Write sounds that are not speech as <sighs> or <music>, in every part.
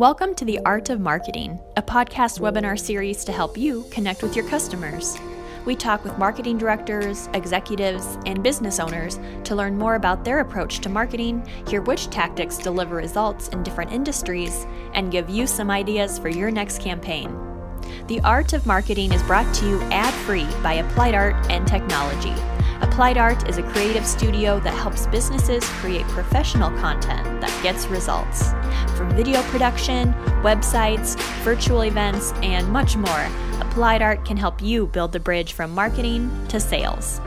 Welcome to The Art of Marketing, a podcast webinar series to help you connect with your customers. We talk with marketing directors, executives, and business owners to learn more about their approach to marketing, hear which tactics deliver results in different industries, and give you some ideas for your next campaign. The Art of Marketing is brought to you ad free by Applied Art and Technology Applied Art is a creative studio that helps businesses create professional content that gets results. From video production, websites, virtual events, and much more, Applied Art can help you build the bridge from marketing to sales.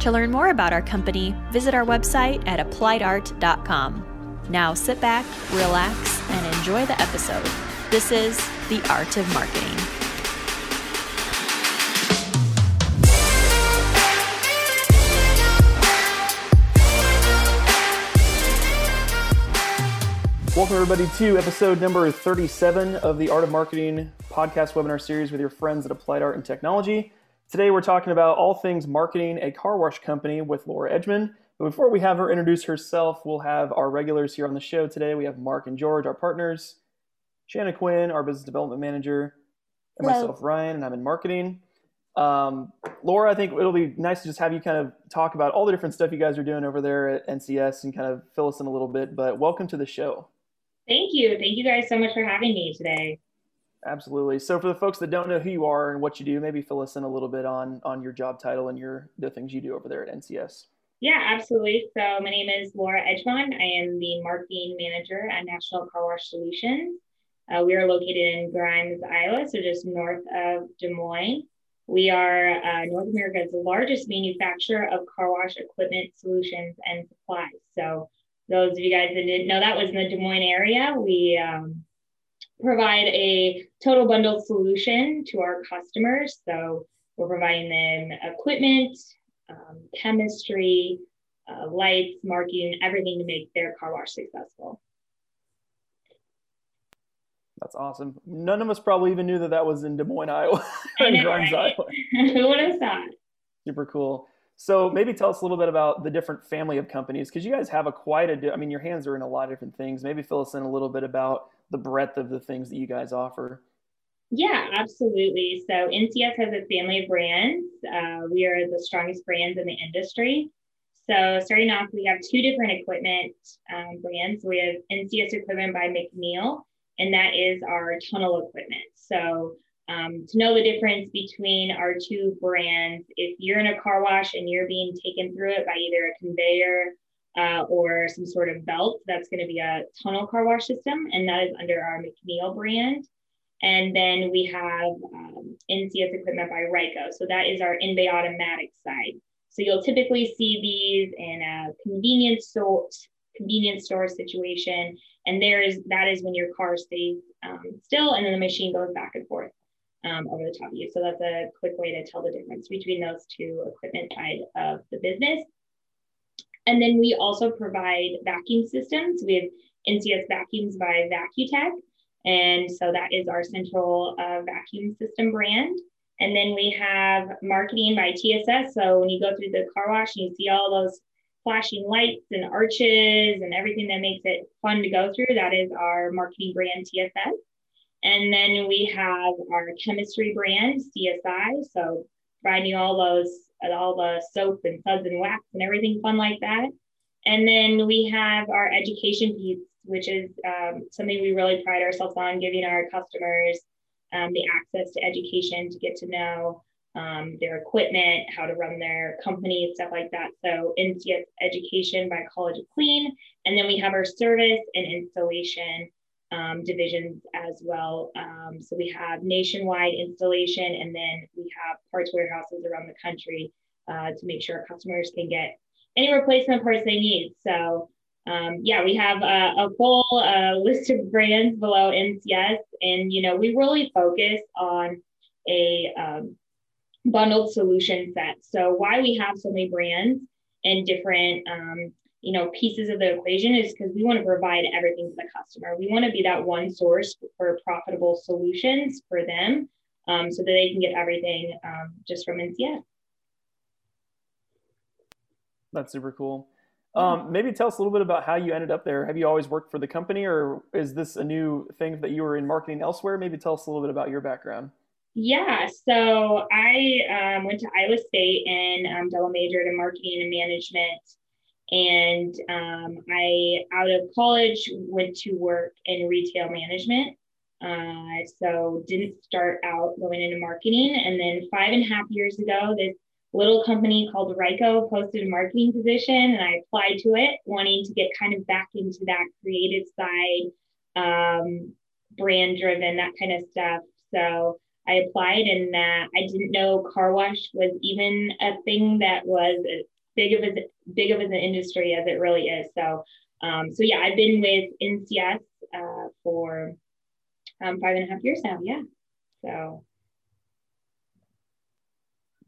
To learn more about our company, visit our website at appliedart.com. Now sit back, relax, and enjoy the episode. This is The Art of Marketing. Welcome, everybody, to episode number 37 of the Art of Marketing podcast webinar series with your friends at Applied Art and Technology. Today, we're talking about all things marketing a car wash company with Laura Edgmond. But before we have her introduce herself, we'll have our regulars here on the show today. We have Mark and George, our partners, Shanna Quinn, our business development manager, and Hello. myself, Ryan, and I'm in marketing. Um, Laura, I think it'll be nice to just have you kind of talk about all the different stuff you guys are doing over there at NCS and kind of fill us in a little bit. But welcome to the show. Thank you. Thank you guys so much for having me today. Absolutely. So for the folks that don't know who you are and what you do, maybe fill us in a little bit on on your job title and your the things you do over there at NCS. Yeah, absolutely. So my name is Laura Edgmond. I am the marketing manager at National Car Wash Solutions. Uh, we are located in Grimes, Iowa, so just north of Des Moines. We are uh, North America's largest manufacturer of car wash equipment, solutions, and supplies. So those of you guys that didn't know that was in the Des Moines area, we um, provide a total bundle solution to our customers. So we're providing them equipment, um, chemistry, uh, lights, marketing, everything to make their car wash successful. That's awesome. None of us probably even knew that that was in Des Moines, Iowa. <laughs> Know, right? Iowa. Who would have thought? Super cool. So maybe tell us a little bit about the different family of companies because you guys have a quite a. I mean, your hands are in a lot of different things. Maybe fill us in a little bit about the breadth of the things that you guys offer. Yeah, absolutely. So NCS has a family of brands. Uh, we are the strongest brands in the industry. So starting off, we have two different equipment um, brands. We have NCS Equipment by MacNeil, and that is our tunnel equipment. So um, to know the difference between our two brands, if you're in a car wash and you're being taken through it by either a conveyor uh, or some sort of belt, that's going to be a tunnel car wash system, and that is under our MacNeil brand. And then we have um, NCS equipment by Ryko. So that is our in bay automatic side. So you'll typically see these in a convenience store, convenience store situation. And there is that is when your car stays um, still and then the machine goes back and forth um, over the top of you. So that's a quick way to tell the difference between those two equipment side of the business. And then we also provide vacuum systems. We have NCS vacuums by Vacutech. And so that is our central uh, vacuum system brand. And then we have marketing by TSS. So when you go through the car wash and you see all those flashing lights and arches and everything that makes it fun to go through, that is our marketing brand TSS. And then we have our chemistry brand, CSI. So providing all those, all the soap and suds and wax and everything fun like that. And then we have our education piece, which is um, something we really pride ourselves on, giving our customers um, the access to education to get to know um, their equipment, how to run their company, stuff like that. So NCS Education by College of Clean. And then we have our service and installation um, divisions as well. Um, so we have nationwide installation, and then we have parts warehouses around the country uh, to make sure customers can get any replacement parts they need. So um, yeah, we have a, a full uh, list of brands below NCS, and you know we really focus on a um, bundled solution set. So why we have so many brands and different um, you know pieces of the equation is because we want to provide everything to the customer we want to be that one source for profitable solutions for them um, so that they can get everything um, just from ncs that's super cool Um, maybe tell us a little bit about how you ended up there. Have you always worked for the company, or is this a new thing that you were in marketing elsewhere? Maybe tell us a little bit about your background. Yeah, so I um, went to Iowa State and um, double majored in marketing and management. And um, I, out of college, went to work in retail management. Uh, so didn't start out going into marketing. And then five and a half years ago, this little company called Ryko posted a marketing position, and I applied to it, wanting to get kind of back into that creative side, um, brand driven, that kind of stuff. So I applied, and uh, I didn't know car wash was even a thing that was big of as big of an industry as it really is. So, um, so yeah, I've been with NCS uh, for um, five and a half years now. Yeah. So.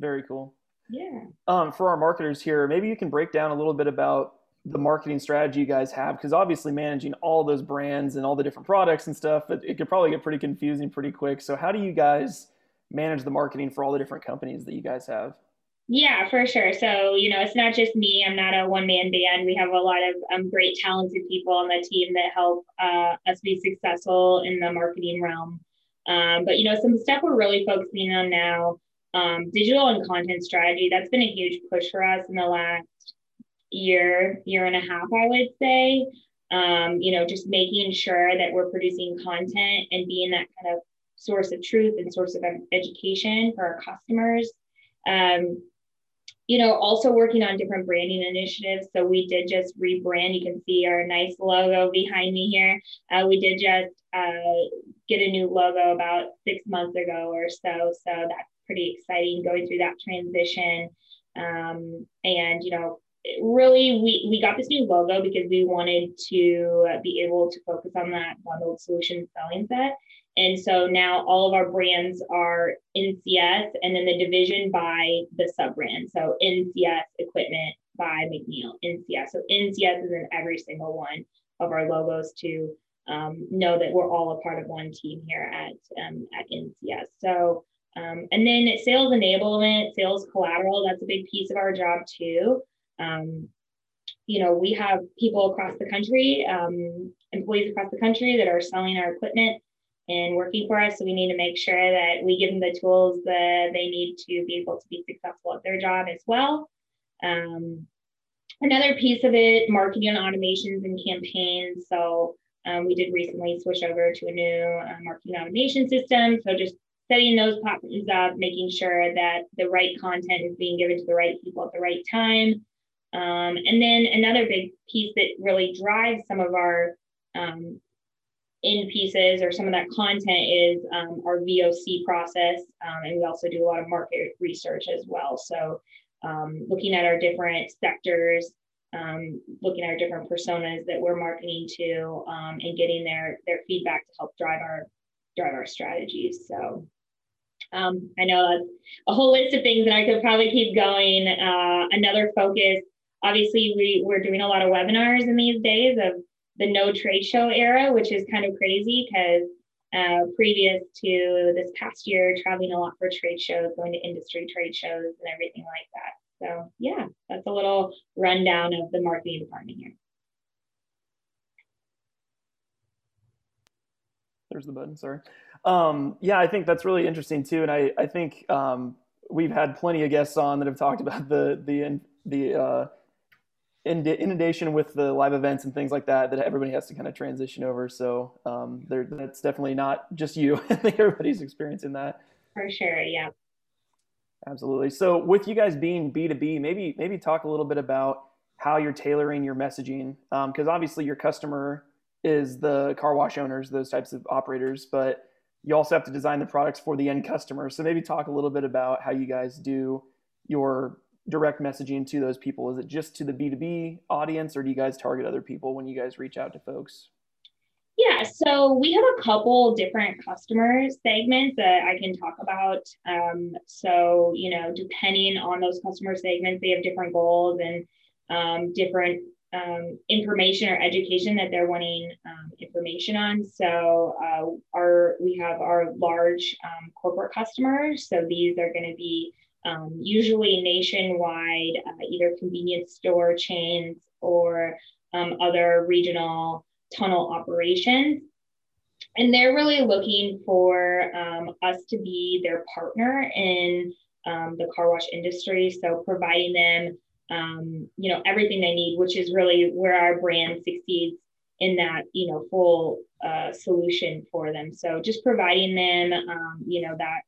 Very cool. Yeah. Um, for our marketers here, maybe you can break down a little bit about the marketing strategy you guys have because obviously managing all those brands and all the different products and stuff it, it, could probably get pretty confusing pretty quick so how do you guys manage the marketing for all the different companies that you guys have yeah for sure. So you know it's not just me. I'm not a one-man band. We have a lot of um, great talented people on the team that help uh, us be successful in the marketing realm. Um, but you know some stuff we're really focusing on now um, digital and content strategy that's been a huge push for us in the last year year and a half i would say. Um, you know just making sure that we're producing content and being that kind of source of truth and source of education for our customers. Um, you know also working on different branding initiatives so we did just rebrand you can see our nice logo behind me here uh, we did just uh, get a new logo about six months ago or so so that's pretty exciting going through that transition. Um, and, you know, really we, we got this new logo because we wanted to be able to focus on that bundled solution selling set. And so now all of our brands are NCS and then the division by the sub brand. So NCS equipment by MacNeil, NCS. So NCS is in every single one of our logos to um, know that we're all a part of one team here at, um, at NCS. So um, and then sales enablement, sales collateral, that's a big piece of our job too. Um, you know, we have people across the country, um, employees across the country that are selling our equipment and working for us. So we need to make sure that we give them the tools that they need to be able to be successful at their job as well. Um, another piece of it, marketing and automations and campaigns. So um, we did recently switch over to a new uh, marketing automation system. So just setting those patterns up, making sure that the right content is being given to the right people at the right time. Um, and then another big piece that really drives some of our um, in pieces or some of that content is um, our VOC process. Um, and we also do a lot of market research as well. So um, looking at our different sectors, um, looking at our different personas that we're marketing to and getting their, their feedback to help drive our drive our strategies. So um, I know that's a whole list of things, and I could probably keep going. Uh, another focus, obviously, we, we're doing a lot of webinars in these days of the no trade show era, which is kind of crazy because uh, previous to this past year, traveling a lot for trade shows, going to industry trade shows, and everything like that. So, yeah, that's a little rundown of the marketing department here. There's the button, sorry. Um, yeah, I think that's really interesting too, and I I think um, we've had plenty of guests on that have talked about the the the uh, inundation with the live events and things like that that everybody has to kind of transition over. So um, there, that's definitely not just you. <laughs> I think everybody's experiencing that. For sure, yeah. Absolutely. So with you guys being B two B, maybe maybe talk a little bit about how you're tailoring your messaging because um, obviously your customer is the car wash owners, those types of operators, but you also have to design the products for the end customer. So maybe talk a little bit about how you guys do your direct messaging to those people. Is it just to the B2B audience or do you guys target other people when you guys reach out to folks? Yeah, so we have a couple different customer segments that I can talk about. Um, so, you know, depending on those customer segments, they have different goals and um, different um, information or education that they're wanting um, information on. So uh, our we have our large um, corporate customers. So these are going to be um, usually nationwide, uh, either convenience store chains or um, other regional tunnel operations. And they're really looking for um, us to be their partner in um, the car wash industry. So providing them, um, you know, everything they need, which is really where our brand succeeds in that, you know, full uh, solution for them. So just providing them, um, you know, that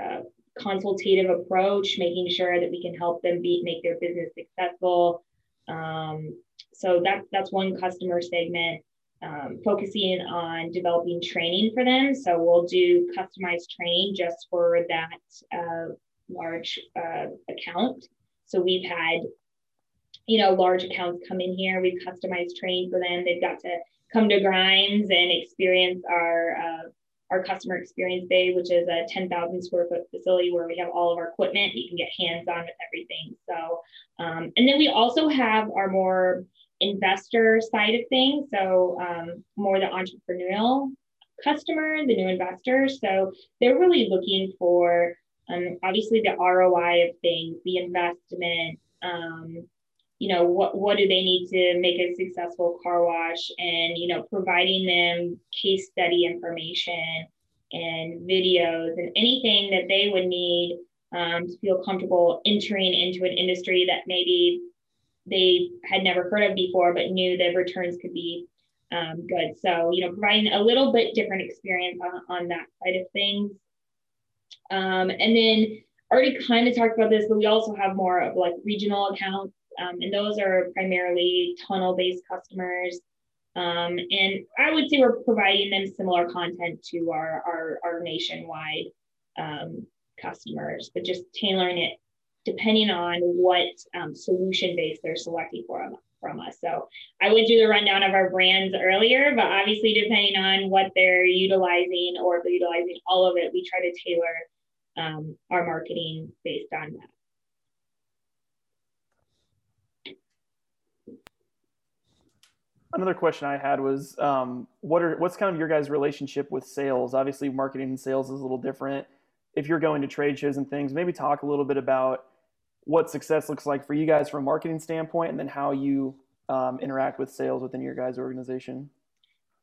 uh, consultative approach, making sure that we can help them be make their business successful. Um, so that's that's one customer segment. Um, focusing on developing training for them. So we'll do customized training just for that uh, large uh, account. So we've had, you know, large accounts come in here. We've customized training for them. They've got to come to Grimes and experience our uh, our customer experience day, which is a 10,000 square foot facility where we have all of our equipment. You can get hands on with everything. So, um, and then we also have our more investor side of things. So, um, more the entrepreneurial customer, the new investor. So, they're really looking for um, obviously the ROI of things, the investment. Um, you know what what do they need to make a successful car wash and you know providing them case study information and videos and anything that they would need um, to feel comfortable entering into an industry that maybe they had never heard of before but knew the returns could be um, good. So you know providing a little bit different experience on, on that side of things. Um, and then already kind of talked about this but we also have more of like regional accounts um, and those are primarily tunnel based customers. Um, and I would say we're providing them similar content to our, our, our nationwide um, customers, but just tailoring it depending on what um, solution base they're selecting for, from us. So I went through the rundown of our brands earlier, but obviously depending on what they're utilizing or if they're utilizing all of it, we try to tailor um, our marketing based on that. Another question I had was, um, what are what's kind of your guys' relationship with sales? Obviously, marketing and sales is a little different. If you're going to trade shows and things, maybe talk a little bit about what success looks like for you guys from a marketing standpoint, and then how you um, interact with sales within your guys' organization.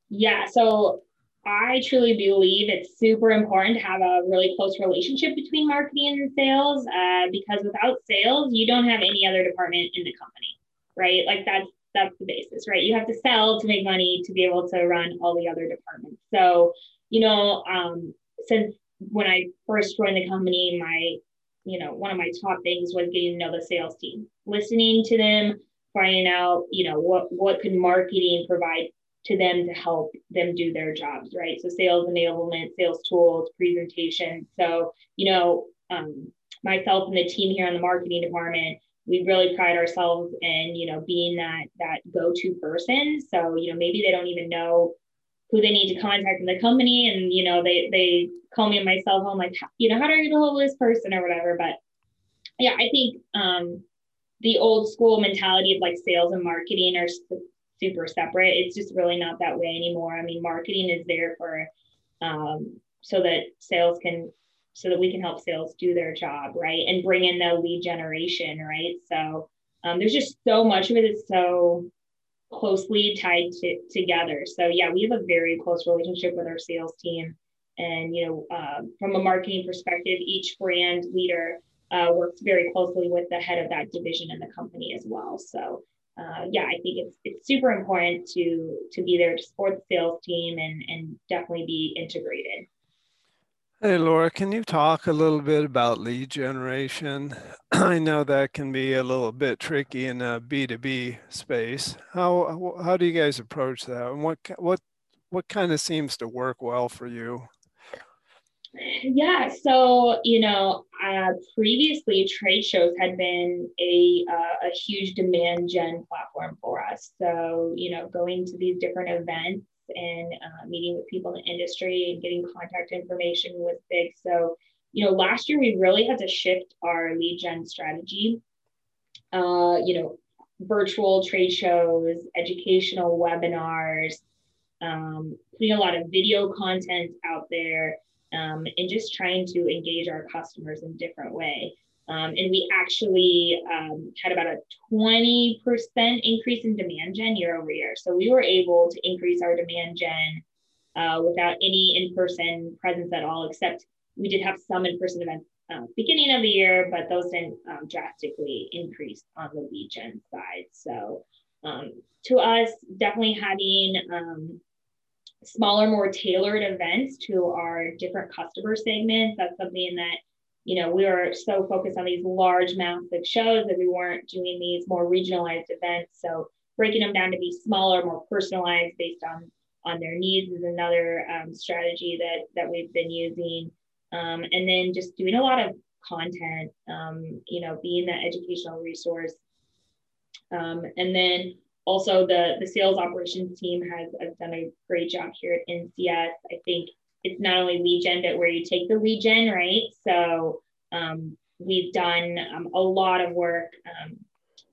Yeah, so I truly believe it's super important to have a really close relationship between marketing and sales uh, because without sales, you don't have any other department in the company, right? Like that's that's the basis, right? You have to sell to make money to be able to run all the other departments. So, you know, um, since when I first joined the company, my, you know, one of my top things was getting to know the sales team, listening to them, finding out, you know, what what could marketing provide to them to help them do their jobs, right? So sales enablement, sales tools, presentation. So, you know, um, myself and the team here in the marketing department we really pride ourselves in you know being that that go-to person. So you know maybe they don't even know who they need to contact in the company and you know they they call me on my cell phone like you know how do i get a hold this person or whatever? But yeah i think um the old school mentality of like sales and marketing are super separate. It's just really not that way anymore. I mean marketing is there for um so that sales can so that we can help sales do their job, right? And bring in the lead generation, right? So um, there's just so much of it is so closely tied to, together. So yeah, we have a very close relationship with our sales team. And you know, uh, from a marketing perspective, each brand leader uh, works very closely with the head of that division in the company as well. So uh, yeah, I think it's it's super important to to be there to support the sales team and and definitely be integrated. Hey, Laura, can you talk a little bit about lead generation? <clears throat> I know that can be a little bit tricky in a B2B space. How, how do you guys approach that? And what, what, what kind of seems to work well for you? Yeah, so you know, uh, previously trade shows had been a uh, a huge demand gen platform for us. So you know, going to these different events and uh, meeting with people in the industry and getting contact information was big. So, you know, last year we really had to shift our lead gen strategy. Uh, you know, virtual trade shows, educational webinars, um, putting a lot of video content out there, um, and just trying to engage our customers in different way. Um, and we actually um, had about a 20% increase in demand gen year over year. So we were able to increase our demand gen uh, without any in person presence at all, except we did have some in person events uh, beginning of the year, but those didn't um, drastically increase on the lead gen side. So um, to us, definitely having um, smaller, more tailored events to our different customer segments. That's something that you know, we were so focused on these large, massive shows that we weren't doing these more regionalized events. So breaking them down to be smaller, more personalized based on on their needs is another um, strategy that that we've been using. Um, and then just doing a lot of content, um, you know, being that educational resource. Um, and then also the the sales operations team has, has done a great job here at NCS. I think it's not only lead gen, but where you take the lead gen, right? So um, we've done um, a lot of work. Um,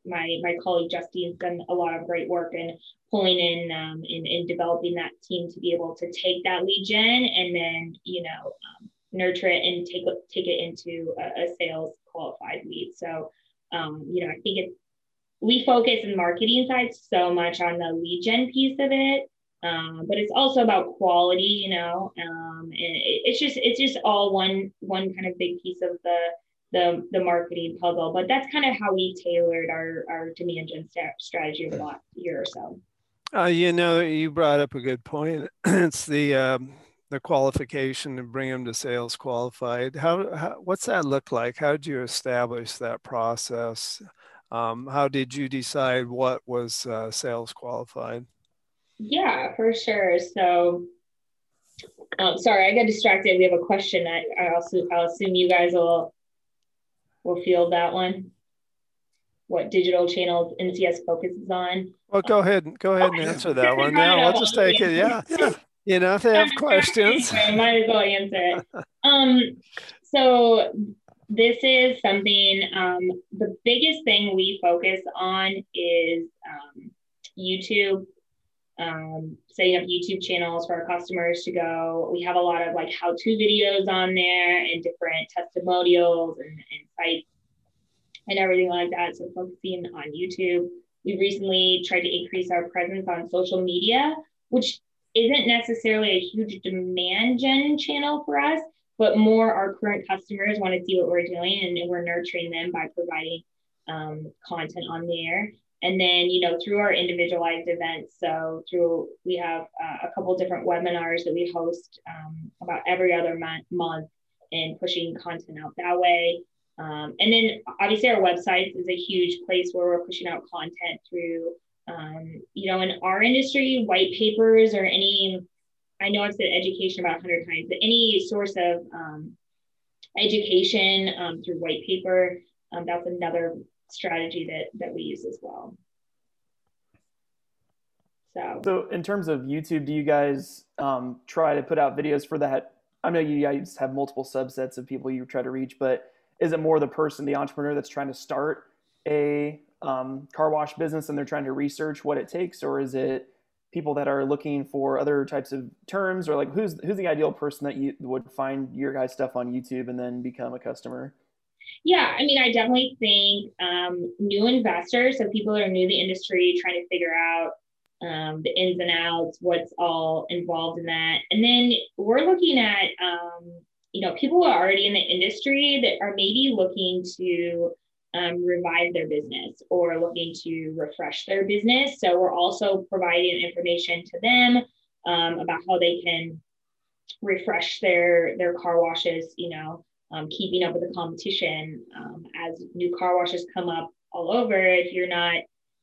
my my colleague Justine's done a lot of great work in pulling in um, in, in developing that team to be able to take that lead gen and then you know um, nurture it and take take it into a, a sales qualified lead. So um, you know I think it's we focus in marketing side so much on the lead gen piece of it um, but it's also about quality you know um, and it, it's just it's just all one one kind of big piece of the the, the marketing puzzle but that's kind of how we tailored our our demand gen strategy over the last year or so. Uh, you know you brought up a good point. <clears throat> It's the um, the qualification to bring them to sales qualified. How, how what's that look like? How did you establish that process? Um, how did you decide what was uh, sales qualified yeah, for sure. So, um, sorry, I got distracted. We have a question. I, I also I'll assume you guys will will field that one. What digital channels NCS focuses on? Well, go ahead. Go ahead and answer that one. Now we'll just take it. Yeah, yeah. You know, if they have questions, <laughs> I might as well answer it. Um, so this is something. Um, the biggest thing we focus on is um, YouTube um, setting up YouTube channels for our customers to go. We have a lot of like how to videos on there and different testimonials and, and sites and everything like that. So focusing on YouTube. We recently tried to increase our presence on social media, which isn't necessarily a huge demand gen channel for us, but more our current customers want to see what we're doing and we're nurturing them by providing um, content on there and then you know through our individualized events so through we have uh, a couple different webinars that we host um, about every other month, month and pushing content out that way. Um, and then obviously our website is a huge place where we're pushing out content through um, you know in our industry white papers or any i know i've said education about 100 times but any source of um, education um, through white paper um, that's another strategy that that we use as well. So, so in terms of YouTube, do you guys um, try to put out videos for that? I know you guys have multiple subsets of people you try to reach, but is it more the person, the entrepreneur that's trying to start a um, car wash business and they're trying to research what it takes, or is it people that are looking for other types of terms, or like who's who's the ideal person that you would find your guys' stuff on YouTube and then become a customer? Yeah, I mean, I definitely think um, new investors, so people that are new to the industry, trying to figure out um, the ins and outs, what's all involved in that. And then we're looking at, um, you know, people who are already in the industry that are maybe looking to um, revive their business or looking to refresh their business. So we're also providing information to them um, about how they can refresh their their car washes, you know, um, keeping up with the competition um, as new car washes come up all over. If you're not,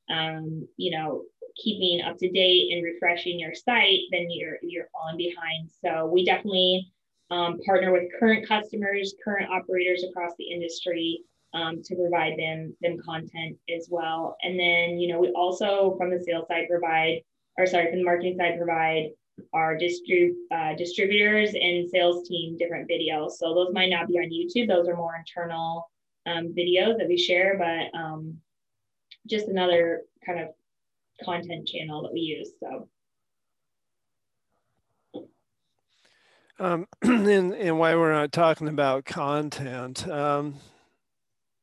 um, you know, keeping up to date and refreshing your site, then you're you're falling behind. So we definitely um, partner with current customers, current operators across the industry um, to provide them them content as well. And then you know we also from the sales side provide, or sorry, from the marketing side provide our distrib- uh, distributors and sales team different videos. So those might not be on YouTube. Those are more internal um, videos that we share, but um, just another kind of content channel that we use. So. Um, <clears throat> and, and why we're not talking about content, um,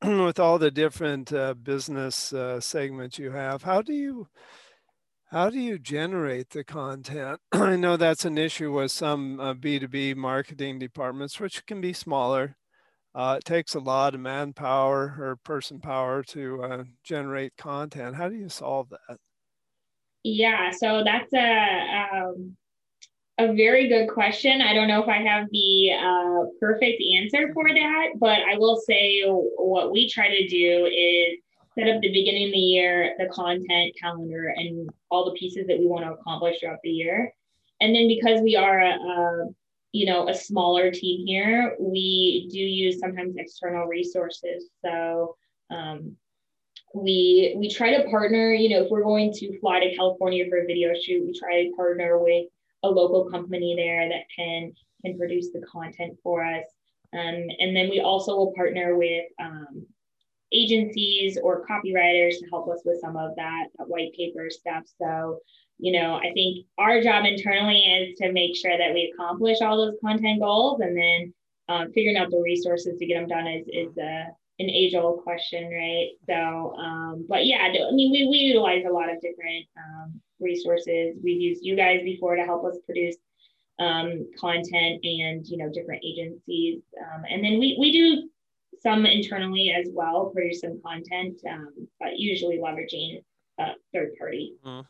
<clears throat> with all the different uh, business uh, segments you have, how do you how do you generate the content? <clears throat> I know that's an issue with some uh, B2B marketing departments, which can be smaller. Uh, it takes a lot of manpower or person power to uh, generate content. How do you solve that? Yeah, so that's a um, a very good question. I don't know if I have the uh, perfect answer for that, but I will say what we try to do is set up the beginning of the year, the content calendar, and all the pieces that we want to accomplish throughout the year. And then because we are a, a you know a smaller team here, we do use sometimes external resources. So um, we we try to partner. You know, if we're going to fly to California for a video shoot, we try to partner with a local company there that can can produce the content for us. Um, and then we also will partner with um, agencies or copywriters to help us with some of that, that white paper stuff. So, you know, I think our job internally is to make sure that we accomplish all those content goals and then um, figuring out the resources to get them done is, is a, an age old question, right? So, um, but yeah, I mean, we, we utilize a lot of different um, resources. We've used you guys before to help us produce um, content and, you know, different agencies. Um, and then we, we do some internally as well, produce some content, um, but usually leveraging a third party. Mm.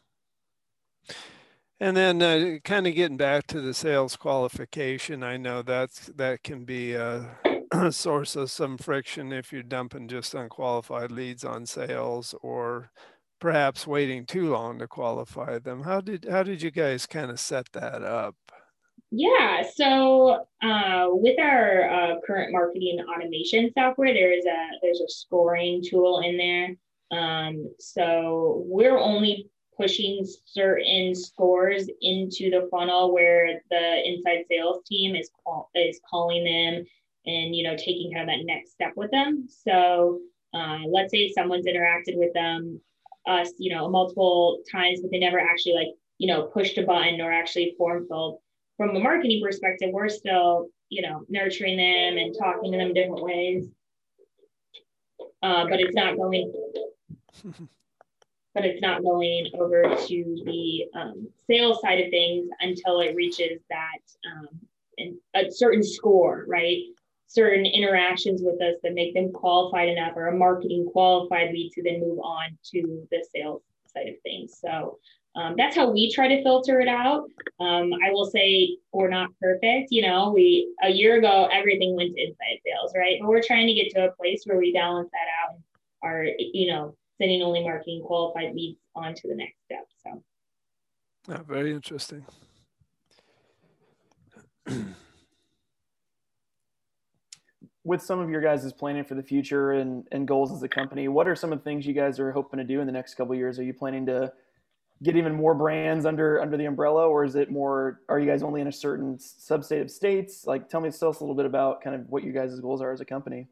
And then uh, kind of getting back to the sales qualification, I know that's that can be a, a <clears throat> source of some friction if you're dumping just unqualified leads on sales or perhaps waiting too long to qualify them. How did how did you guys kind of set that up? Yeah, so uh, with our uh, current marketing automation software, there is a there's a scoring tool in there. Um, so we're only pushing certain scores into the funnel where the inside sales team is call, is calling them and you know taking kind of that next step with them. So uh, let's say someone's interacted with them us you know multiple times, but they never actually like you know pushed a button or actually form filled from a marketing perspective, we're still, you know, nurturing them and talking to them different ways. Uh, but it's not going, but it's not going over to the um, sales side of things until it reaches that um, a certain score, right? Certain interactions with us that make them qualified enough or a marketing qualified lead to then move on to the sales side of things. So um, that's how we try to filter it out. Um, I will say we're not perfect. You know, we a year ago everything went to inside sales, right? But we're trying to get to a place where we balance that out and are, you know, sending only marketing qualified leads on to the next step. So, yeah, very interesting. <clears throat> With some of your guys' planning for the future and, and goals as a company, what are some of the things you guys are hoping to do in the next couple years? Are you planning to get even more brands under under the umbrella or is it more are you guys only in a certain substate of states? Like tell me tell us a little bit about kind of what you guys' goals are as a company.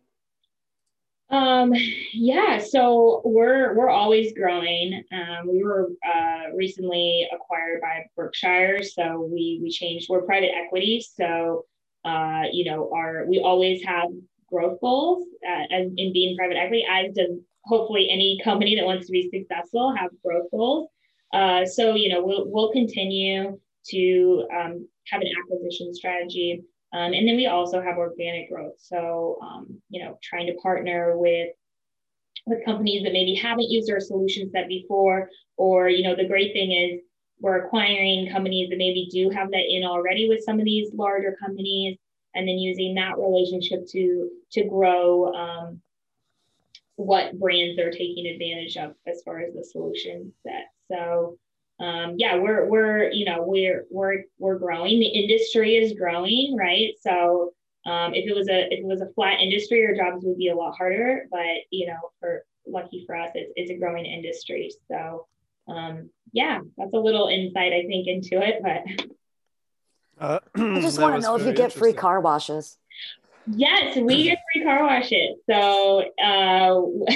Um yeah so we're we're always growing. Um, we were uh, recently acquired by berkshire so we we changed we're private equity so uh, you know our we always have growth goals uh, as in being private equity. As does hopefully any company that wants to be successful have growth goals uh, so, you know, we'll, we'll continue to um, have an acquisition strategy. Um, and then we also have organic growth. So, um, you know, trying to partner with with companies that maybe haven't used our solution set before, or, you know, the great thing is we're acquiring companies that maybe do have that in already with some of these larger companies, and then using that relationship to to grow um, what brands they're taking advantage of as far as the solution set. So um, yeah, we're we're you know we're we're we're growing. The industry is growing, right? So um, if it was a if it was a flat industry, our jobs would be a lot harder. But you know, for lucky for us, it's it's a growing industry. So um, yeah, that's a little insight I think into it. But uh, <clears throat> I just want to know if you get free car washes. Yes, we get free car washes. So uh, <laughs>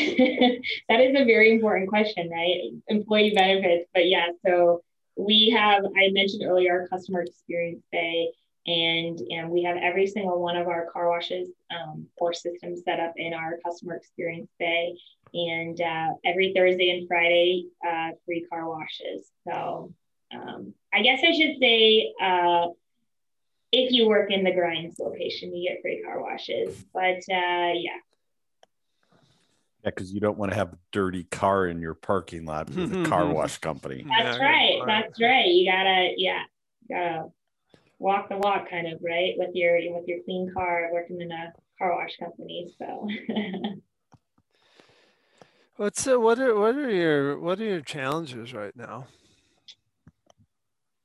that is a very important question, right? Employee benefits. But yeah, so we have, I mentioned earlier, our customer experience day. And, and we have every single one of our car washes um, or systems set up in our customer experience bay. And uh, every Thursday and Friday, uh, free car washes. So um, I guess I should say uh, if you work in the Grimes location, you get free car washes. But uh, yeah, yeah, because you don't want to have a dirty car in your parking lot with a car <laughs> wash company. That's right. That's right. You gotta, yeah, gotta walk the walk, kind of, right, with your with your clean car, working in a car wash company. So. <laughs> What's uh, what are what are your what are your challenges right now?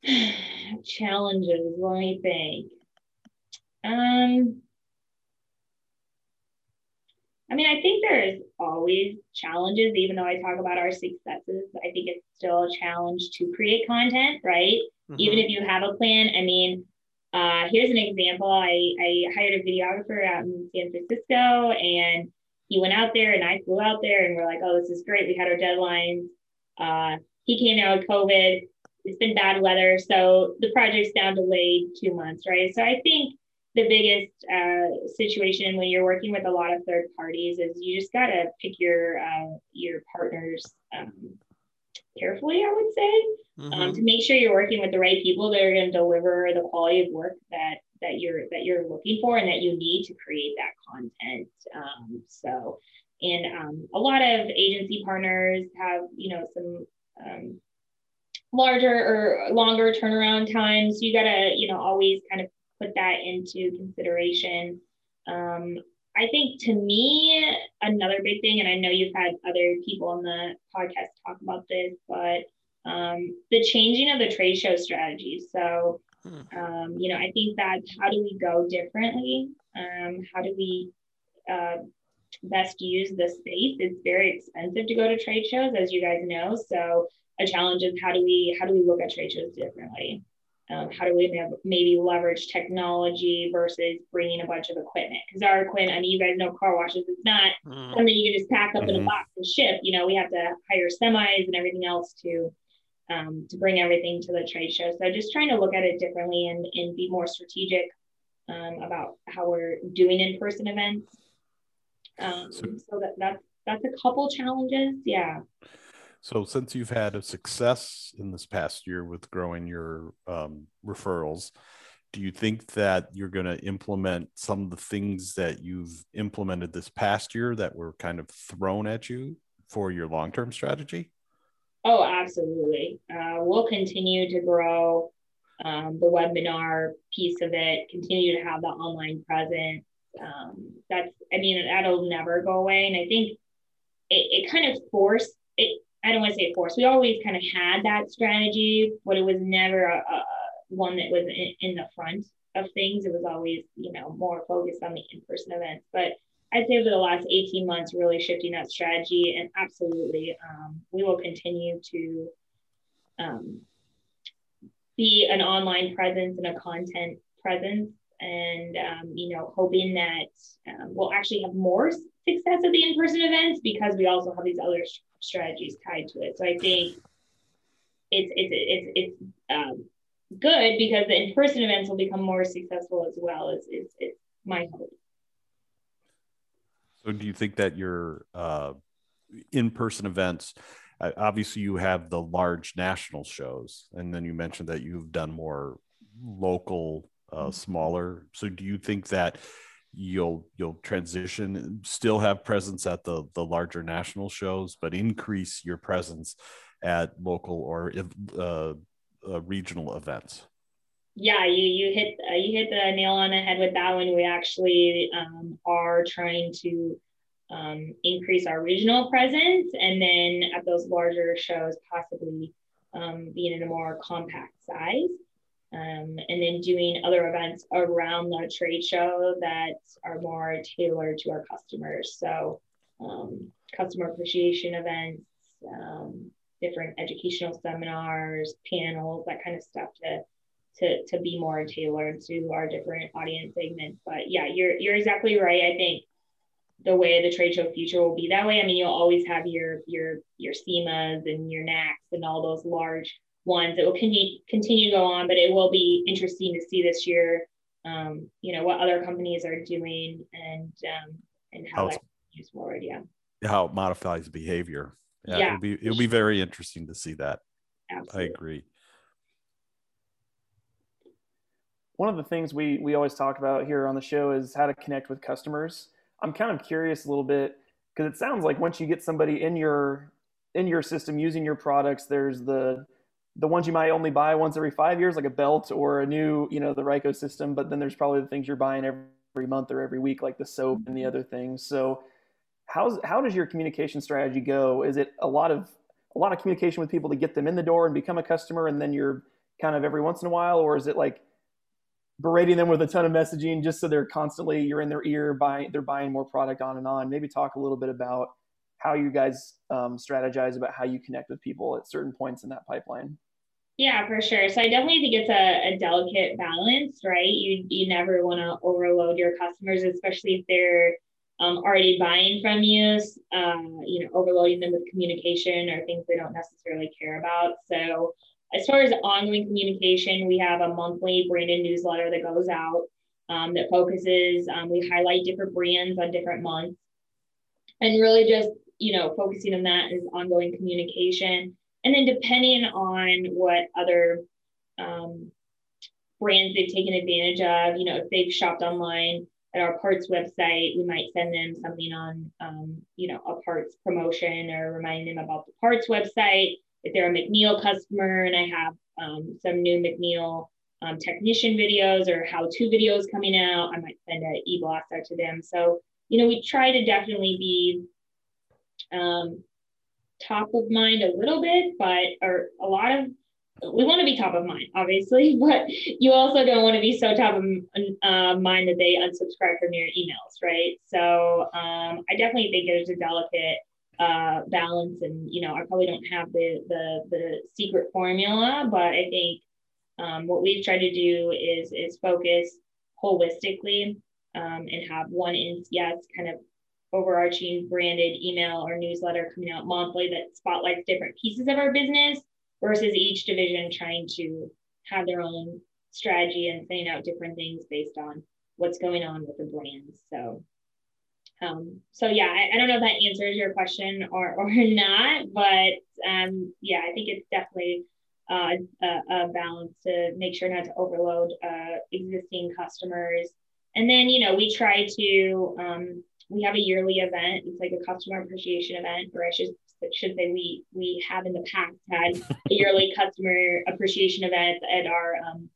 <sighs> challenges. Let me think. Um, I mean, I think there's always challenges, even though I talk about our successes. I think it's still a challenge to create content, right? Mm-hmm. Even if you have a plan. I mean, uh, here's an example. I, I hired a videographer out in San Francisco and he went out there and I flew out there and we're like, oh, this is great. We had our deadlines. Uh, he came out with COVID. It's been bad weather. So the project's now delayed two months, right? So I think the biggest uh, situation when you're working with a lot of third parties is you just got to pick your uh, your partners um, carefully i would say um, mm-hmm. um, to make sure you're working with the right people that are going to deliver the quality of work that that you're that you're looking for and that you need to create that content um, so and um, a lot of agency partners have you know some um, larger or longer turnaround times you got to you know always kind of put that into consideration. Um, I think to me, another big thing, and I know you've had other people on the podcast talk about this, but um, the changing of the trade show strategy. So, hmm. um, you know, I think that how do we go differently? Um, how do we uh, best use the space? It's very expensive to go to trade shows, as you guys know. So, a challenge is how do we how do we look at trade shows differently? Um, how do we maybe leverage technology versus bringing a bunch of equipment? Because our equipment, I mean, you guys know car washes, it's not mm. something you can just pack up mm-hmm. in a mm-hmm. box and ship. You know, we have to hire semis and everything else to um, to bring everything to the trade show. So just trying to look at it differently and, and be more strategic um, about how we're doing in-person events. Um, so, so that that's that's a couple challenges. Yeah. So, since you've had a success in this past year with growing your um, referrals, do you think that you're going to implement some of the things that you've implemented this past year that were kind of thrown at you for your long term strategy? Oh, absolutely. Uh, we'll continue to grow um, the webinar piece of it, continue to have the online presence. Um, that's, I mean, that'll never go away. And I think it, it kind of forced it I don't want to say force. We always kind of had that strategy, but it was never a, a one that was in, in, the front of things. It was always, you know, more focused on the in-person events. But I'd say over the last 18 months, really shifting that strategy, and absolutely, um, we will continue to um, be an online presence and a content presence, and um, you know, hoping that um, we'll actually have more success at the in-person events because we also have these other strategies tied to it. So I think it's it's it's it's um, good because the in-person events will become more successful as well. Is is, is my hope. So do you think that your uh, in-person events? Uh, obviously, you have the large national shows, and then you mentioned that you've done more local, uh, mm-hmm. smaller. So do you think that? You'll you'll transition still have presence at the the larger national shows but increase your presence at local or uh, uh, regional events. Yeah you you hit uh, you hit the nail on the head with that one. We actually um, are trying to um, increase our regional presence and then at those larger shows possibly um, being in a more compact size um, and then doing other events around the trade show that are more tailored to our customers. So, um, customer appreciation events, um, different educational seminars, panels, that kind of stuff to to to be more tailored to our different audience segments. But yeah, you're you're exactly right. I think the way the trade show future will be that way. I mean, you'll always have your your your SEMAs and your NACS and all those large ones. It will continue continue to go on, but it will be interesting to see this year, um, you know, what other companies are doing and um, and how, how that moves forward. Yeah. How it modifies behavior. Yeah, yeah it'll be it'll be very interesting to see that. Absolutely. I agree. One of the things we we always talk about here on the show is how to connect with customers. I'm kind of curious a little bit because it sounds like once you get somebody in your in your system using your products, there's the the ones you might only buy once every five years, like a belt or a new, you know, the Ryko system. But then there's probably the things you're buying every, month or every week, like the soap and the other things. So, how's how does your communication strategy go? Is it a lot of a lot of communication with people to get them in the door and become a customer, and then you're kind of every once in a while, or is it like berating them with a ton of messaging just so they're constantly you're in their ear buying they're buying more product on and on? Maybe talk a little bit about how you guys um, strategize about how you connect with people at certain points in that pipeline. Yeah, for sure. So I definitely think it's a, a delicate balance, right? You you never want to overload your customers, especially if they're um, already buying from you. Uh, you know, overloading them with communication or things they don't necessarily care about. So as far as ongoing communication, we have a monthly branded newsletter that goes out um, that focuses. Um, we highlight different brands on different months, and really just you know, focusing on that is ongoing communication. And then depending on what other um, brands they've taken advantage of, you know, if they've shopped online at our parts website, we might send them something on, um, you know, a parts promotion or remind them about the parts website. If they're a MacNeil customer and I have um, some new MacNeil um, technician videos or how-to videos coming out, I might send an e-blast out to them. So, you know, we try to definitely be um, top of mind a little bit, but or a lot of we want to be top of mind, obviously, <laughs> but you also don't want to be so top of uh, mind that they unsubscribe from your emails, right? So um, I definitely think there's a delicate uh, balance, and you know, I probably don't have the the the secret formula, but I think um, what we've tried to do is is focus holistically um, and have one in yes kind of overarching branded email or newsletter coming out monthly that spotlights different pieces of our business versus each division trying to have their own strategy and sending out different things based on what's going on with the brand. So, um, so yeah, I, I, don't know if that answers your question or, <laughs> or not, but um, yeah, I think it's definitely uh, a, a, balance to make sure not to overload uh, existing customers. And then, you know, we try to um, we have a yearly event. It's like a customer appreciation event, or I should should say we we have in the past had a yearly <laughs> customer appreciation event at our um,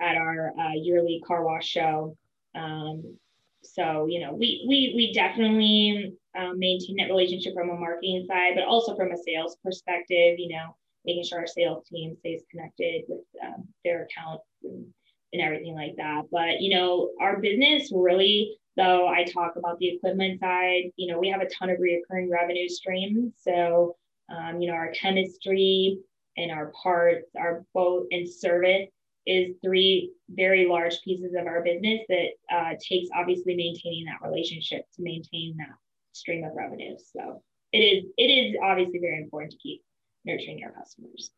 at our uh, yearly car wash show. Um, so you know we we we definitely um, maintain that relationship from a marketing side, but also from a sales perspective. You know, making sure our sales team stays connected with um, their accounts and, and everything like that. But you know, our business really so I talk about the equipment side. You know, we have a ton of reoccurring revenue streams. So, um, you know, our chemistry and our parts, our boat and service is three very large pieces of our business that uh, takes obviously maintaining that relationship to maintain that stream of revenue. So it is it is obviously very important to keep nurturing your customers.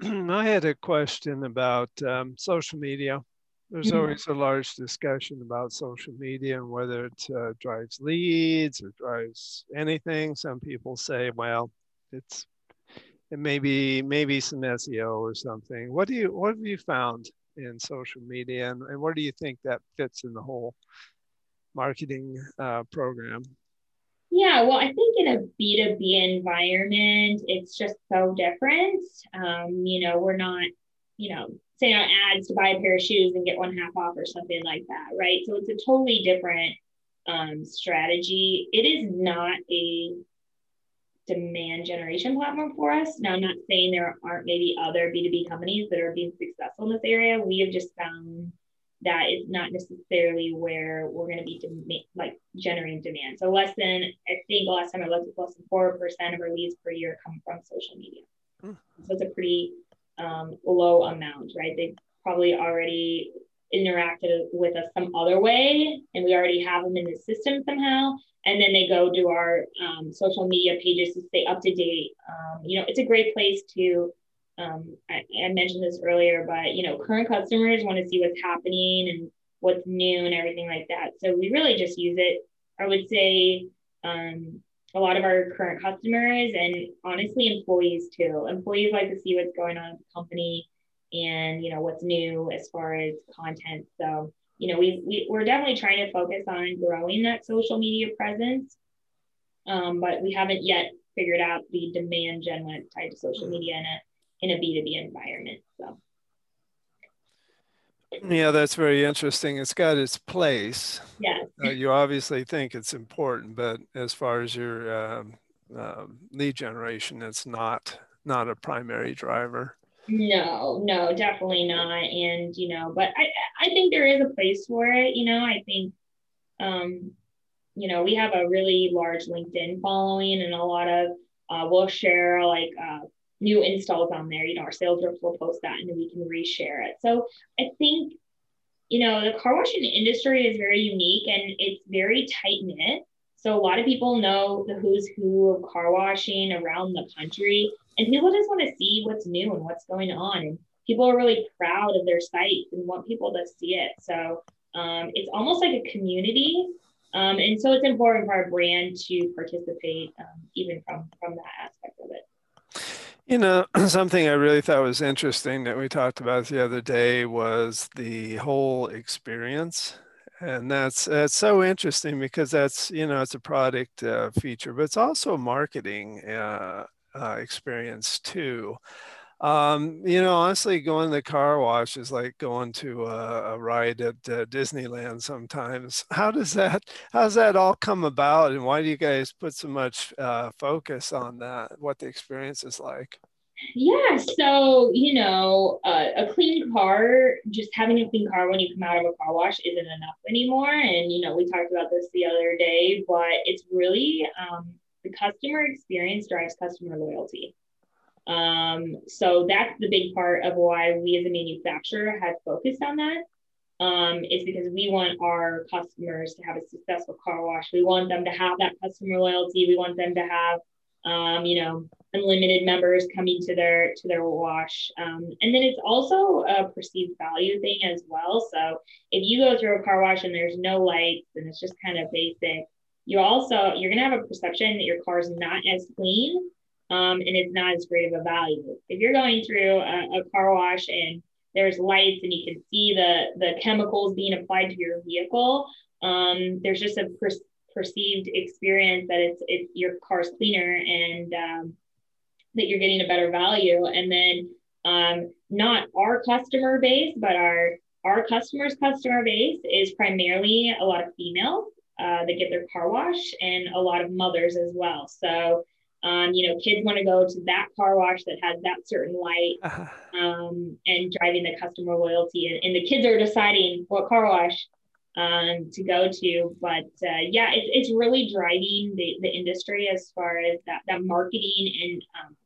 <clears throat> I had a question about um, social media there's always a large discussion about social media and whether it uh, drives leads or drives anything. Some people say, well, it's it may be maybe some SEO or something. What do you what have you found in social media, and, and where do you think that fits in the whole marketing uh, program? Yeah, well, I think in a B2B environment, it's just so different. Um, you know, we're not, you know, say on ads to buy a pair of shoes and get one half off or something like that, right? So it's a totally different um, strategy. It is not a demand generation platform for us. Now, I'm not saying there aren't maybe other B2B companies that are being successful in this area. We have just found that it's not necessarily where we're going to be dem- like generating demand. So less than, I think last time I looked, less than 4% of our leads per year come from social media. Hmm. So it's a pretty um, low amount, right? They probably already interacted with us some other way and we already have them in the system somehow. And then they go to our um, social media pages to stay up to date. Um, you know it's a great place to um, I, I, mentioned this earlier but you know current customers want to see what's happening and what's new and everything like that. So we really just use it. I would say um, a lot of our current customers and honestly employees too. Employees like to see what's going on at the company and you know what's new as far as content. So you know we, we we're definitely trying to focus on growing that social media presence um, but we haven't yet figured out the demand gen tied to social media in a in a b2b environment so. Yeah that's very interesting. It's got its place. Yeah uh, you obviously think it's important but as far as your um, uh, lead generation it's not not a primary driver no, no, definitely not. And you know, but I I think there is a place for it. You know, I think um, you know, we have a really large LinkedIn following and a lot of uh, we'll share like uh, new installs on there. You know, our sales reps will post that and we can reshare it. So I think, you know, the car washing industry is very unique and it's very tight knit. So a lot of people know the who's who of car washing around the country and people just want to see what's new and what's going on and people are really proud of their sites and want people to see it so um, it's almost like a community um, and so it's important for our brand to participate um, even from from that aspect of it you know <clears throat> something i really thought was interesting that we talked about the other day was the whole experience and that's that's so interesting because that's you know it's a product uh, feature but it's also a marketing uh, uh, experience too. Um, you know, honestly, going to the car wash is like going to a, a ride at uh, Disneyland sometimes. How does that, how does that all come about? And why do you guys put so much uh, focus on that, what the experience is like? Yeah, so you know, uh, a clean car, just having a clean car when you come out of a car wash isn't enough anymore. And you know, we talked about this the other day, but it's really um, the customer experience drives customer loyalty. Um, so that's the big part of why we as a manufacturer have focused on that. Um, is because we want our customers to have a successful car wash. We want them to have that customer loyalty. We want them to have, um, you know, unlimited members coming to their to their wash. Um, and then it's also a perceived value thing as well. So if you go through a car wash and there's no lights and it's just kind of basic, you also you're to have a perception that your car is not as clean um, and it's not as great of a value if you're going through a, a, car wash and there's lights and you can see the the chemicals being applied to your vehicle um, there's just a per- perceived experience that it's it's your car's cleaner and um, that you're getting a better value and then um, not our customer base but our our customers customer base is primarily a lot of females uh, that get their car wash and a lot of mothers as well. So, um, you know, kids want to go to that car wash that has that certain light uh-huh. um, and driving the customer loyalty. And, and, the kids are deciding what car wash um, to go to. But uh, yeah, it's, it's really driving the, the industry as far as that, that marketing and um,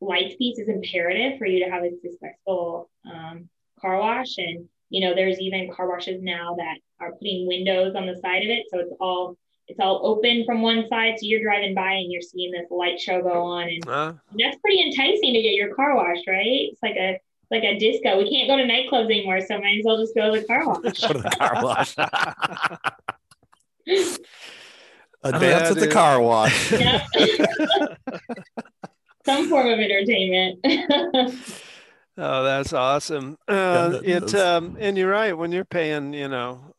lights piece is imperative for you to have a successful um, car wash. And, you know, there's even car washes now that are putting windows on the side of it. So it's all it's all open from one side. So you're driving by and you're seeing this light show go on. And uh, that's pretty enticing to get your car washed, right? It's like a like a disco. We can't go to nightclubs anymore, so might as well just go to the car wash. go to the car wash. a dance at the car wash. <laughs> <laughs> Some form of entertainment. <laughs> oh, that's awesome. Uh, it um, and you're right. When you're paying, you know,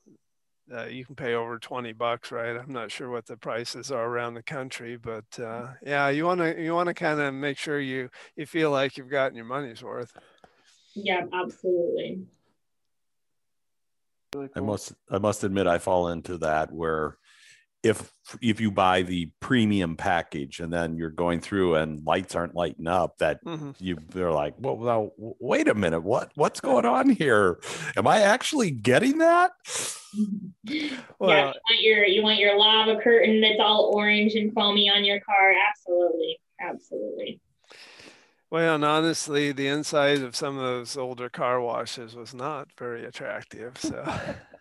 uh, you can pay over 20 bucks, right? I'm not sure what the prices are around the country, but uh, yeah, you want to you want to kind of make sure you you feel like you've gotten your money's worth. Yeah, absolutely. Really cool. I must I must admit I fall into that where if if you buy the premium package and then you're going through and lights aren't lighting up that mm-hmm. you they're like well now wait a minute what what's going on here am i actually getting that <laughs> well, yeah you want your you want your lava curtain that's all orange and foamy on your car absolutely absolutely Well, and honestly, the inside of some of those older car washes was not very attractive. So. <laughs>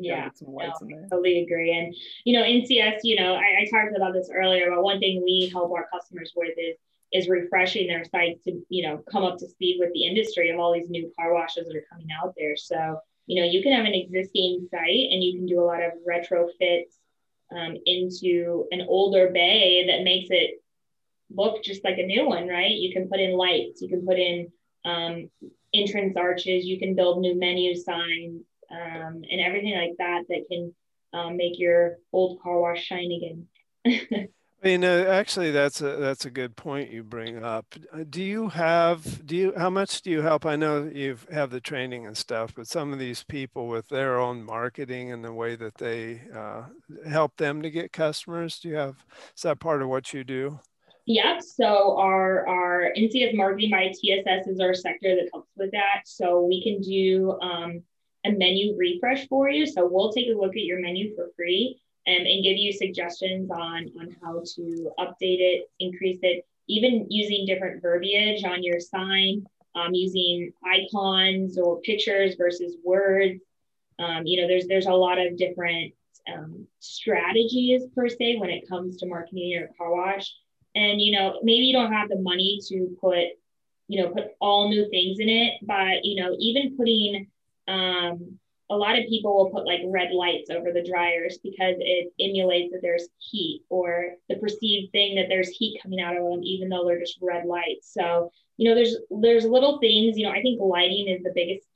yeah, no, I totally agree. And you know, NCS, you know, I, I talked about this earlier, but one thing we help our customers with is is refreshing their sites to you know come up to speed with the industry of all these new car washes that are coming out there. So you know, you can have an existing site and you can do a lot of retrofits um, into an older bay that makes it look just like a new one, right? You can put in lights, you can put in um, entrance arches, you can build new menu signs, um, and everything like that that can um, make your old car wash shine again. I mean, uh, actually, that's a that's a good point you bring up. Do you have do you how much do you help? I know you have the training and stuff, but some of these people with their own marketing and the way that they uh, help them to get customers. Do you have is that part of what you do? Yep. So our our NCS marketing by TSS is our sector that helps with that. So we can do um, a menu refresh for you. So we'll take a look at your menu for free and, and give you suggestions on, on how to update it, increase it, even using different verbiage on your sign, um, using icons or pictures versus words. Um, you know, there's there's a lot of different um, strategies per se when it comes to marketing your car wash. And you know, maybe you don't have the money to put, you know, put all new things in it, but you know, even putting um, a lot of people will put like red lights over the dryers because it emulates that there's heat or the perceived thing that there's heat coming out of them even though they're just red lights. So you know there's there's little things you know i think lighting is the biggest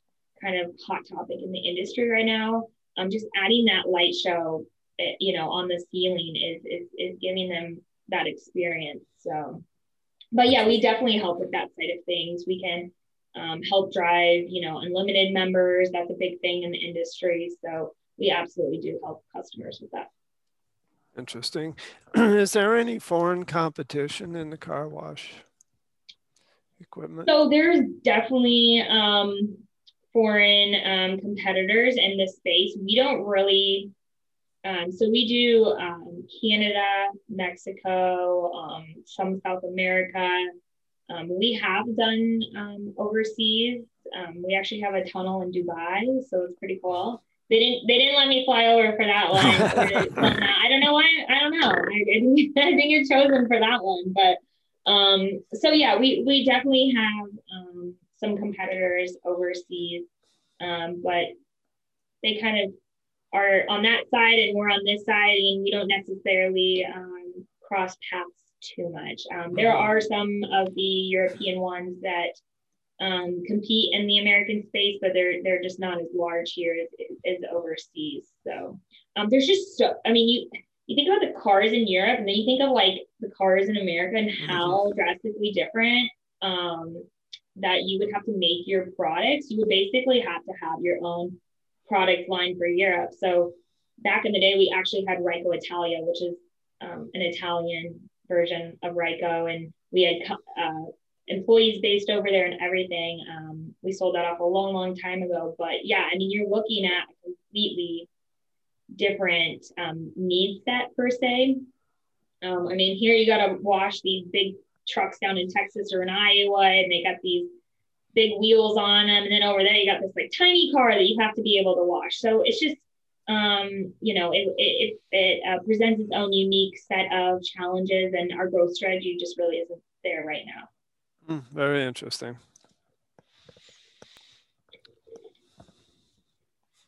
kind of hot topic in the industry right now. Um, just adding that light show eh, you know on the ceiling is, is is giving them that experience so. But yeah we definitely help with that side of things. We can um, help drive, you know, unlimited members. That's a big thing in the industry. So we absolutely do help customers with that. Interesting. <clears throat> Is there any foreign competition in the car wash equipment? So there's definitely um, foreign um, competitors in this space. We don't really, um, so we do um, Canada, Mexico, um, some South America, um, we have done um, overseas. Um, we actually have a tunnel in Dubai, so it's pretty cool. They didn't they didn't let me fly over for that one. <laughs> I don't know why. I don't know. I, think, I think <laughs> you're chosen for that one, but um, so yeah, we we definitely have um, some competitors overseas, um, but they kind of are on that side and we're on this side, and we don't necessarily cross paths too much. Um, there mm-hmm. are some of the European ones that um, compete in the American space, but they're they're just not as large here as, as overseas. So um, there's just so I mean you you think about the cars in Europe and then you think of like the cars in America and mm-hmm. how drastically different um, that you would have to make your products. You would basically have to have your own product line for Europe. So back in the day, we actually had Ryko Italia, which is um, an Italian version of Ryko, and we had uh, employees based over there and everything. Um, we sold that off a long, long time ago. But yeah, I mean, you're looking at a completely different um, need set per se. Um, I mean, here you got to wash these big trucks down in Texas or in Iowa, and they got these big wheels on them. And then over there, you got this like tiny car that you have to be able to wash. So it's just um, you know, it, it, it uh, presents its own unique set of challenges, and our growth strategy just really isn't there right now. Mm, very interesting.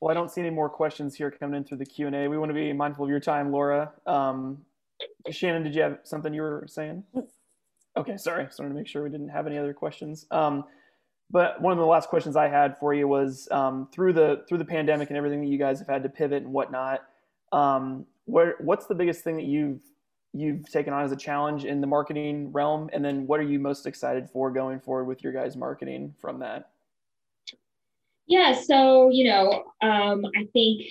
Well, I don't see any more questions here coming in through the Q and A. We want to be mindful of your time, Laura. Um, Shannon, did you have something you were saying? Okay, sorry. Just wanted to make sure we didn't have any other questions. Um, but one of the last questions I had for you was um, through the through the pandemic and everything that you guys have had to pivot and whatnot. Um, where what's the biggest thing that you've you've taken on as a challenge in the marketing realm, and then what are you most excited for going forward with your guys' marketing from that? Yeah, so you know, um, I think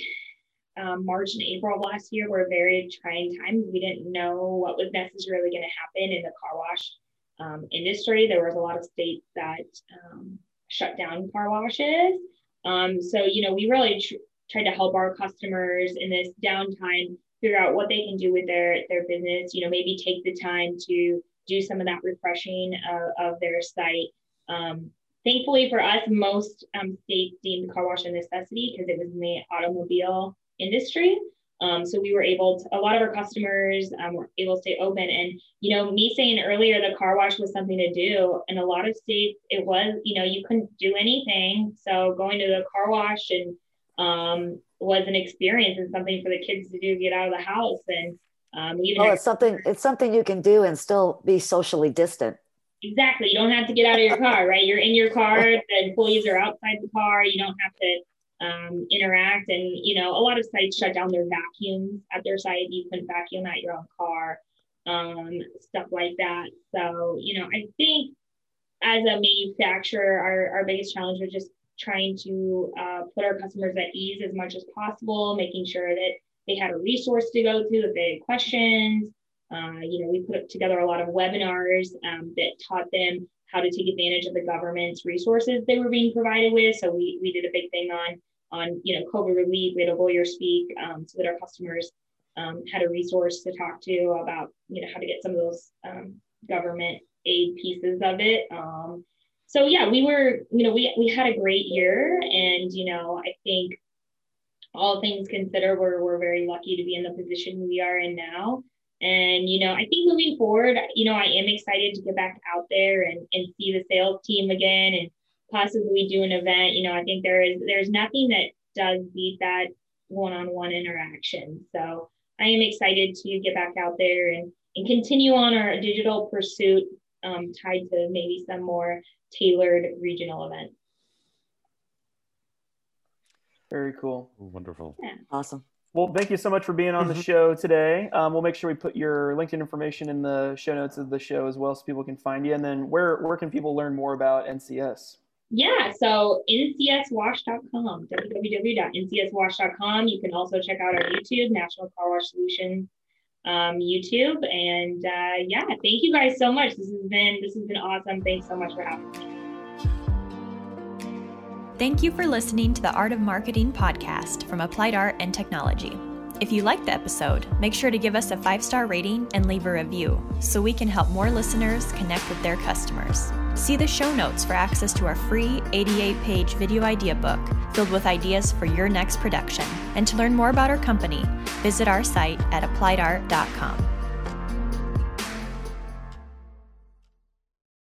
um, March and April last year were very trying times. We didn't know what was necessarily going to happen in the car wash um, industry. There was a lot of states that um, shut down car washes. Um, so, you know, we really tr- tried to help our customers in this downtime figure out what they can do with their their business. You know, maybe take the time to do some of that refreshing of, of their site. Um, thankfully for us, most um, states deemed car wash a necessity because it was in the automobile industry. Um, so we were able to, a lot of our customers um, were able to stay open. And, you know, me saying earlier the car wash was something to do. In a lot of states, it was, you know, you couldn't do anything. So going to the car wash and um, was an experience and something for the kids to do, get out of the house. And um, even oh, it's something, it's something you can do and still be socially distant. Exactly. You don't have to get out of your car, right? You're in your car. The employees are outside the car. You don't have to um, interact. And, you know, a lot of sites shut down their vacuums at their site. You can vacuum at your own car, um, stuff like that. So, you know, I think as a manufacturer, our, our biggest challenge was just trying to uh, put our customers at ease as much as possible, making sure that they had a resource to go to if they had questions. Uh, you know, we put together a lot of webinars um, that taught them how to take advantage of the government's resources they were being provided with. So we, we did a big thing on, on, you know, COVID relief, we had a lawyer speak um, so that our customers um, had a resource to talk to about, you know, how to get some of those um, government aid pieces of it. Um, so yeah, we were, you know, we, we had a great year and, you know, I think all things considered, we're, we're very lucky to be in the position we are in now. And, you know, I think moving forward, you know, I am excited to get back out there and, and see the sales team again and possibly do an event. You know, I think there is there's nothing that does beat that one-on-one interaction. So I am excited to get back out there and, and continue on our digital pursuit um, tied to maybe some more tailored regional events. Very cool. Wonderful. Yeah. Awesome. Well, thank you so much for being on the mm-hmm. show today. Um, we'll make sure we put your LinkedIn information in the show notes of the show as well, so people can find you. And then, where where can people learn more about NCS? Yeah, so ncswash.com, www.ncswash.com. You can also check out our YouTube, National Car Wash Solutions um, YouTube. And uh, yeah, thank you guys so much. This has been this has been awesome. Thanks so much for having me. Thank you for listening to the Art of Marketing podcast from Applied Art and Technology. If you liked the episode, make sure to give us a five star rating and leave a review so we can help more listeners connect with their customers. See the show notes for access to our free 88 page video idea book filled with ideas for your next production. And to learn more about our company, visit our site at appliedart.com.